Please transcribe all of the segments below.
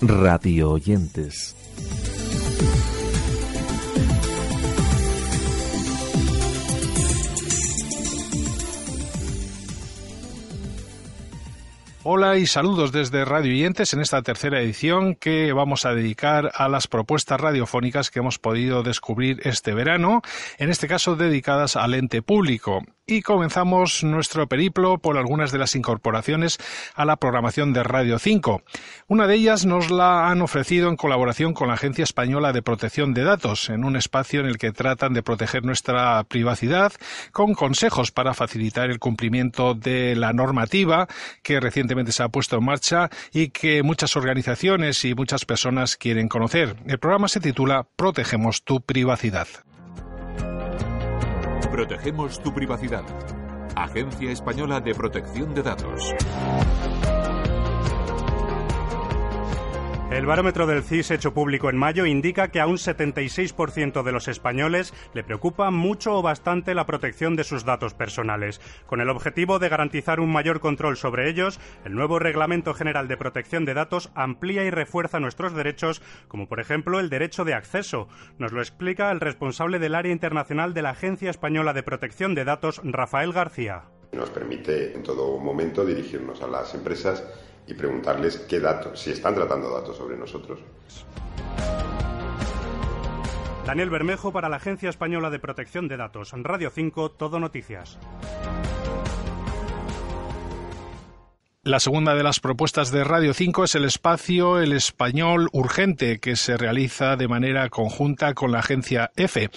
Radio oyentes. Hola y saludos desde Radio Oyentes en esta tercera edición que vamos a dedicar a las propuestas radiofónicas que hemos podido descubrir este verano, en este caso dedicadas al ente público y comenzamos nuestro periplo por algunas de las incorporaciones a la programación de Radio 5. Una de ellas nos la han ofrecido en colaboración con la Agencia Española de Protección de Datos, en un espacio en el que tratan de proteger nuestra privacidad con consejos para facilitar el cumplimiento de la normativa que recientemente se ha puesto en marcha y que muchas organizaciones y muchas personas quieren conocer. El programa se titula Protegemos tu privacidad. Protegemos tu privacidad. Agencia Española de Protección de Datos. El barómetro del CIS hecho público en mayo indica que a un 76% de los españoles le preocupa mucho o bastante la protección de sus datos personales. Con el objetivo de garantizar un mayor control sobre ellos, el nuevo Reglamento General de Protección de Datos amplía y refuerza nuestros derechos, como por ejemplo el derecho de acceso. Nos lo explica el responsable del área internacional de la Agencia Española de Protección de Datos, Rafael García. Nos permite en todo momento dirigirnos a las empresas y preguntarles qué datos, si están tratando datos sobre nosotros. Daniel Bermejo para la Agencia Española de Protección de Datos. Radio 5, Todo Noticias. La segunda de las propuestas de Radio 5 es el espacio El Español Urgente, que se realiza de manera conjunta con la agencia EFE.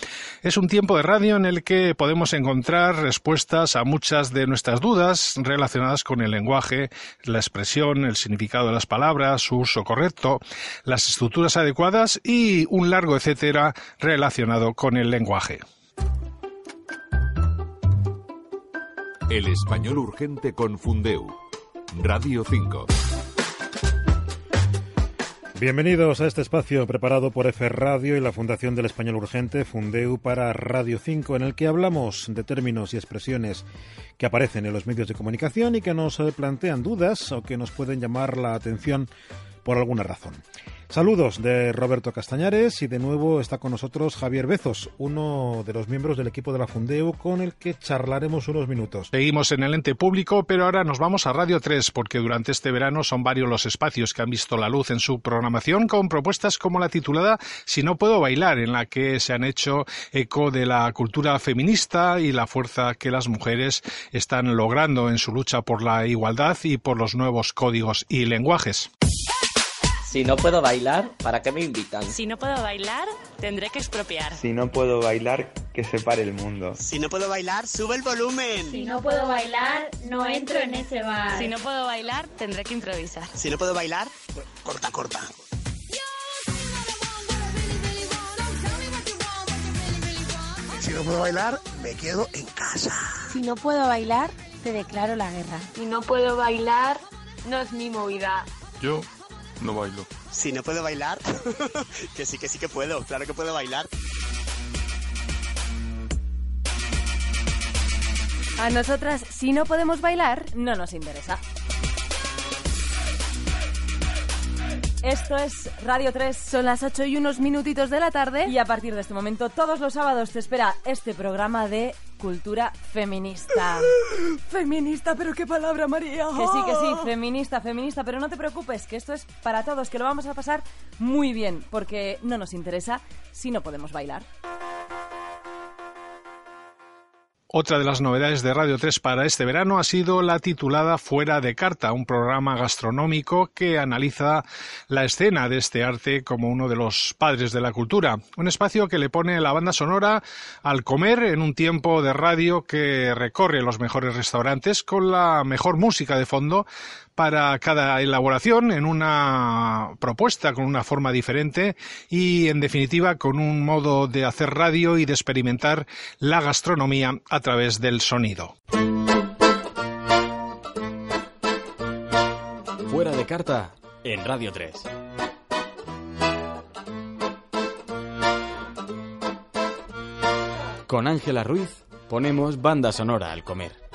Es un tiempo de radio en el que podemos encontrar respuestas a muchas de nuestras dudas relacionadas con el lenguaje, la expresión, el significado de las palabras, su uso correcto, las estructuras adecuadas y un largo etcétera relacionado con el lenguaje. El Español Urgente con Fundeu Radio 5. Bienvenidos a este espacio preparado por F Radio y la Fundación del Español Urgente, Fundeu, para Radio 5, en el que hablamos de términos y expresiones que aparecen en los medios de comunicación y que nos plantean dudas o que nos pueden llamar la atención por alguna razón. Saludos de Roberto Castañares y de nuevo está con nosotros Javier Bezos, uno de los miembros del equipo de la Fundeo con el que charlaremos unos minutos. Seguimos en el ente público, pero ahora nos vamos a Radio 3 porque durante este verano son varios los espacios que han visto la luz en su programación con propuestas como la titulada Si no puedo bailar, en la que se han hecho eco de la cultura feminista y la fuerza que las mujeres están logrando en su lucha por la igualdad y por los nuevos códigos y lenguajes. Si no puedo bailar, ¿para qué me invitan? Si no puedo bailar, tendré que expropiar. Si no puedo bailar, que se pare el mundo. Si no puedo bailar, sube el volumen. Si no puedo bailar, no entro en ese bar. Si no puedo bailar, tendré que improvisar. Si no puedo bailar, corta, corta. Si no puedo bailar, me quedo en casa. Si no puedo bailar, te declaro la guerra. Si no puedo bailar, no es mi movida. Yo no bailo. Si no puedo bailar, que sí, que sí que puedo, claro que puedo bailar. A nosotras, si no podemos bailar, no nos interesa. Esto es Radio 3, son las 8 y unos minutitos de la tarde y a partir de este momento todos los sábados te espera este programa de cultura feminista. feminista, pero qué palabra, María. Que sí, que sí, feminista, feminista, pero no te preocupes, que esto es para todos, que lo vamos a pasar muy bien, porque no nos interesa si no podemos bailar. Otra de las novedades de Radio 3 para este verano ha sido la titulada Fuera de Carta, un programa gastronómico que analiza la escena de este arte como uno de los padres de la cultura. Un espacio que le pone la banda sonora al comer en un tiempo de radio que recorre los mejores restaurantes con la mejor música de fondo para cada elaboración en una propuesta con una forma diferente y en definitiva con un modo de hacer radio y de experimentar la gastronomía a través del sonido. Fuera de carta en Radio 3. Con Ángela Ruiz ponemos banda sonora al comer.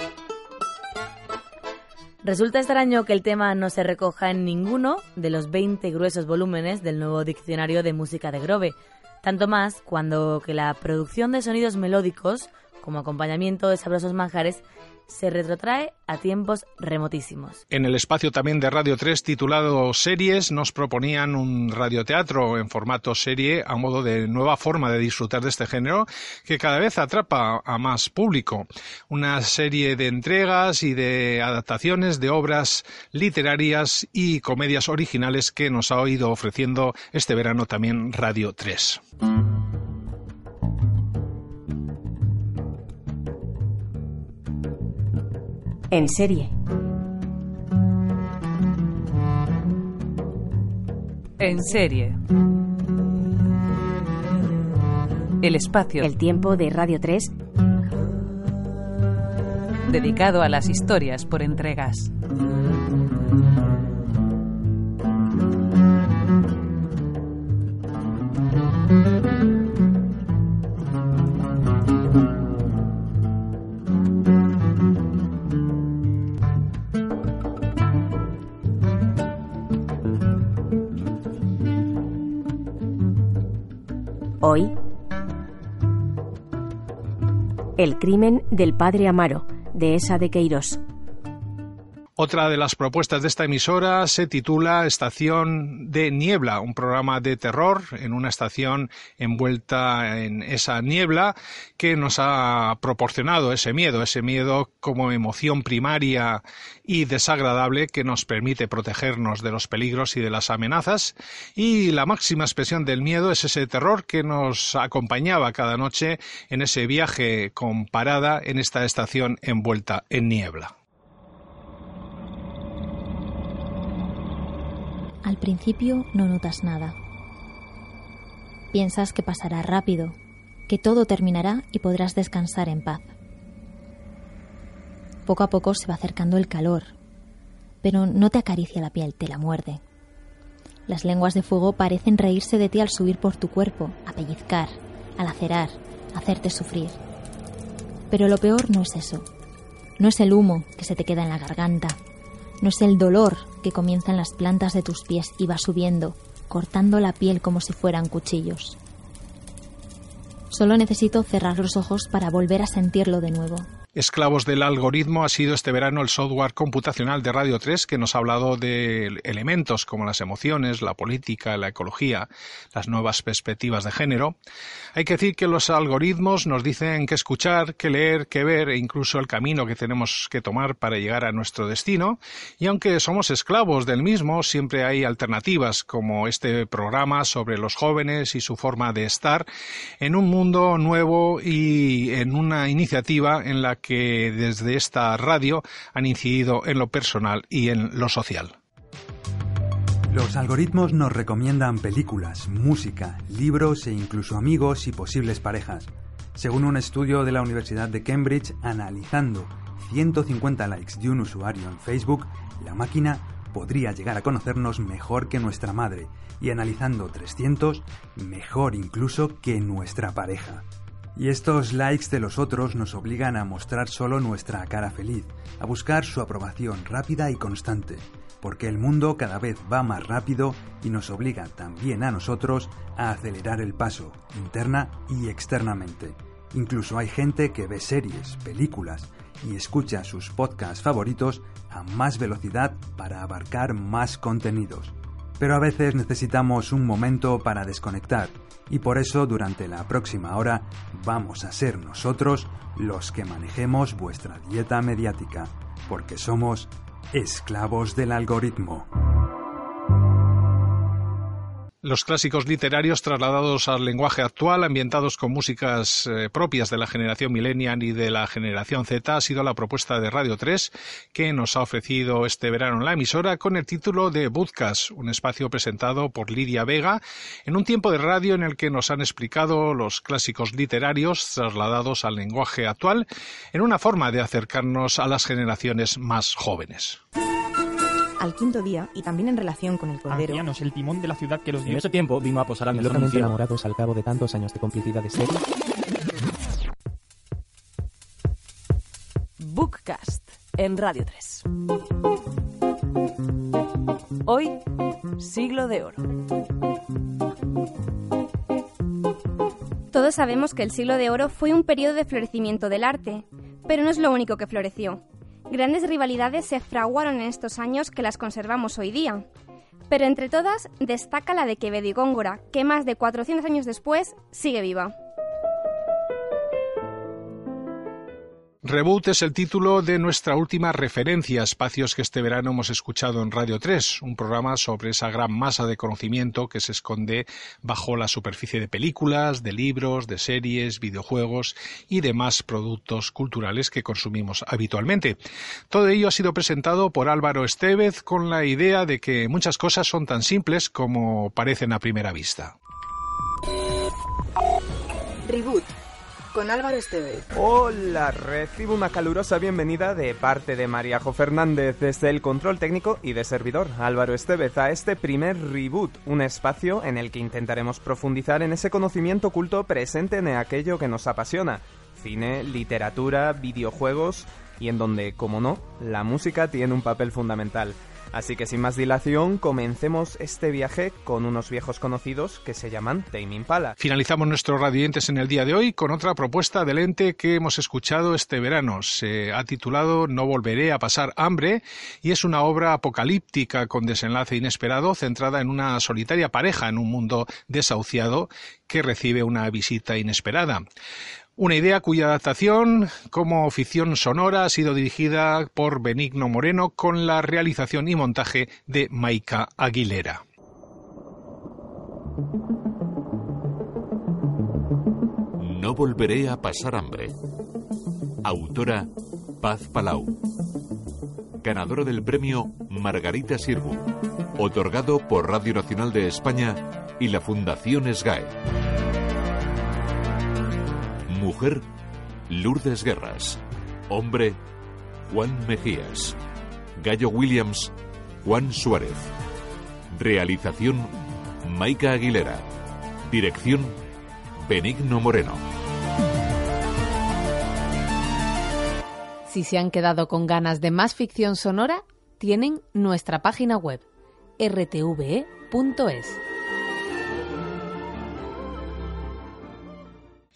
Resulta extraño que el tema no se recoja en ninguno de los 20 gruesos volúmenes del nuevo diccionario de música de Grove, tanto más cuando que la producción de sonidos melódicos como acompañamiento de sabrosos manjares se retrotrae a tiempos remotísimos. En el espacio también de Radio 3 titulado Series nos proponían un radioteatro en formato serie a modo de nueva forma de disfrutar de este género que cada vez atrapa a más público. Una serie de entregas y de adaptaciones de obras literarias y comedias originales que nos ha ido ofreciendo este verano también Radio 3. En serie. En serie. El espacio. El tiempo de Radio 3. Dedicado a las historias por entregas. Crimen del padre Amaro, de Esa de Queiros. Otra de las propuestas de esta emisora se titula Estación de Niebla, un programa de terror en una estación envuelta en esa niebla que nos ha proporcionado ese miedo, ese miedo como emoción primaria y desagradable que nos permite protegernos de los peligros y de las amenazas. Y la máxima expresión del miedo es ese terror que nos acompañaba cada noche en ese viaje con parada en esta estación envuelta en niebla. Al principio no notas nada. Piensas que pasará rápido, que todo terminará y podrás descansar en paz. Poco a poco se va acercando el calor, pero no te acaricia la piel, te la muerde. Las lenguas de fuego parecen reírse de ti al subir por tu cuerpo, a pellizcar, a lacerar, a hacerte sufrir. Pero lo peor no es eso. No es el humo que se te queda en la garganta, no es el dolor que comienza en las plantas de tus pies y va subiendo, cortando la piel como si fueran cuchillos. Solo necesito cerrar los ojos para volver a sentirlo de nuevo. Esclavos del algoritmo ha sido este verano el software computacional de Radio 3 que nos ha hablado de elementos como las emociones, la política, la ecología, las nuevas perspectivas de género. Hay que decir que los algoritmos nos dicen qué escuchar, qué leer, qué ver e incluso el camino que tenemos que tomar para llegar a nuestro destino. Y aunque somos esclavos del mismo, siempre hay alternativas como este programa sobre los jóvenes y su forma de estar en un mundo nuevo y en una iniciativa en la que que desde esta radio han incidido en lo personal y en lo social. Los algoritmos nos recomiendan películas, música, libros e incluso amigos y posibles parejas. Según un estudio de la Universidad de Cambridge, analizando 150 likes de un usuario en Facebook, la máquina podría llegar a conocernos mejor que nuestra madre y analizando 300, mejor incluso que nuestra pareja. Y estos likes de los otros nos obligan a mostrar solo nuestra cara feliz, a buscar su aprobación rápida y constante, porque el mundo cada vez va más rápido y nos obliga también a nosotros a acelerar el paso, interna y externamente. Incluso hay gente que ve series, películas y escucha sus podcasts favoritos a más velocidad para abarcar más contenidos. Pero a veces necesitamos un momento para desconectar y por eso durante la próxima hora vamos a ser nosotros los que manejemos vuestra dieta mediática, porque somos esclavos del algoritmo. Los clásicos literarios trasladados al lenguaje actual, ambientados con músicas eh, propias de la generación millennial y de la generación Z, ha sido la propuesta de Radio 3 que nos ha ofrecido este verano la emisora con el título de Budcast, un espacio presentado por Lidia Vega en un tiempo de radio en el que nos han explicado los clásicos literarios trasladados al lenguaje actual en una forma de acercarnos a las generaciones más jóvenes al quinto día y también en relación con el cordero. Ancianos, el timón de la ciudad que los dio. En ese tiempo vino a posar a mi locamente enamorados al cabo de tantos años de complicidad de serie. Bookcast en Radio 3. Hoy, siglo de oro. Todos sabemos que el siglo de oro fue un periodo de florecimiento del arte, pero no es lo único que floreció. Grandes rivalidades se fraguaron en estos años que las conservamos hoy día. Pero entre todas destaca la de Quevedo y Góngora, que más de 400 años después sigue viva. Reboot es el título de nuestra última referencia, espacios que este verano hemos escuchado en Radio 3, un programa sobre esa gran masa de conocimiento que se esconde bajo la superficie de películas, de libros, de series, videojuegos y demás productos culturales que consumimos habitualmente. Todo ello ha sido presentado por Álvaro Estevez con la idea de que muchas cosas son tan simples como parecen a primera vista. Reboot con Álvaro Estevez. Hola, recibo una calurosa bienvenida de parte de Mariajo Fernández desde el control técnico y de servidor Álvaro Estevez a este primer reboot, un espacio en el que intentaremos profundizar en ese conocimiento oculto presente en aquello que nos apasiona, cine, literatura, videojuegos y en donde, como no, la música tiene un papel fundamental. Así que sin más dilación, comencemos este viaje con unos viejos conocidos que se llaman Tame Impala. Finalizamos nuestros radiantes en el día de hoy con otra propuesta del ente que hemos escuchado este verano. Se ha titulado No volveré a pasar hambre y es una obra apocalíptica con desenlace inesperado centrada en una solitaria pareja en un mundo desahuciado que recibe una visita inesperada. Una idea cuya adaptación como ficción sonora ha sido dirigida por Benigno Moreno con la realización y montaje de Maika Aguilera. No volveré a pasar hambre. Autora Paz Palau. Ganadora del premio Margarita Sirbu, otorgado por Radio Nacional de España y la Fundación SGAE. Mujer, Lourdes Guerras. Hombre, Juan Mejías. Gallo Williams, Juan Suárez. Realización, Maika Aguilera. Dirección, Benigno Moreno. Si se han quedado con ganas de más ficción sonora, tienen nuestra página web rtve.es.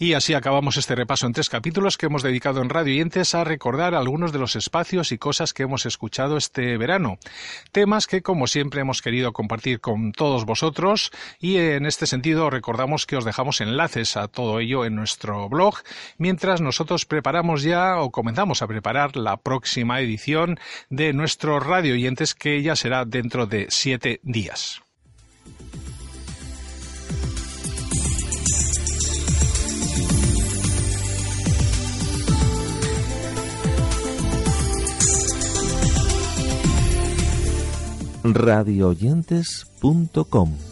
Y así acabamos este repaso en tres capítulos que hemos dedicado en Radio Yentes a recordar algunos de los espacios y cosas que hemos escuchado este verano. Temas que, como siempre, hemos querido compartir con todos vosotros y en este sentido recordamos que os dejamos enlaces a todo ello en nuestro blog mientras nosotros preparamos ya o comenzamos a preparar la próxima edición de nuestro Radio Oyentes que ya será dentro de siete días. radioyentes.com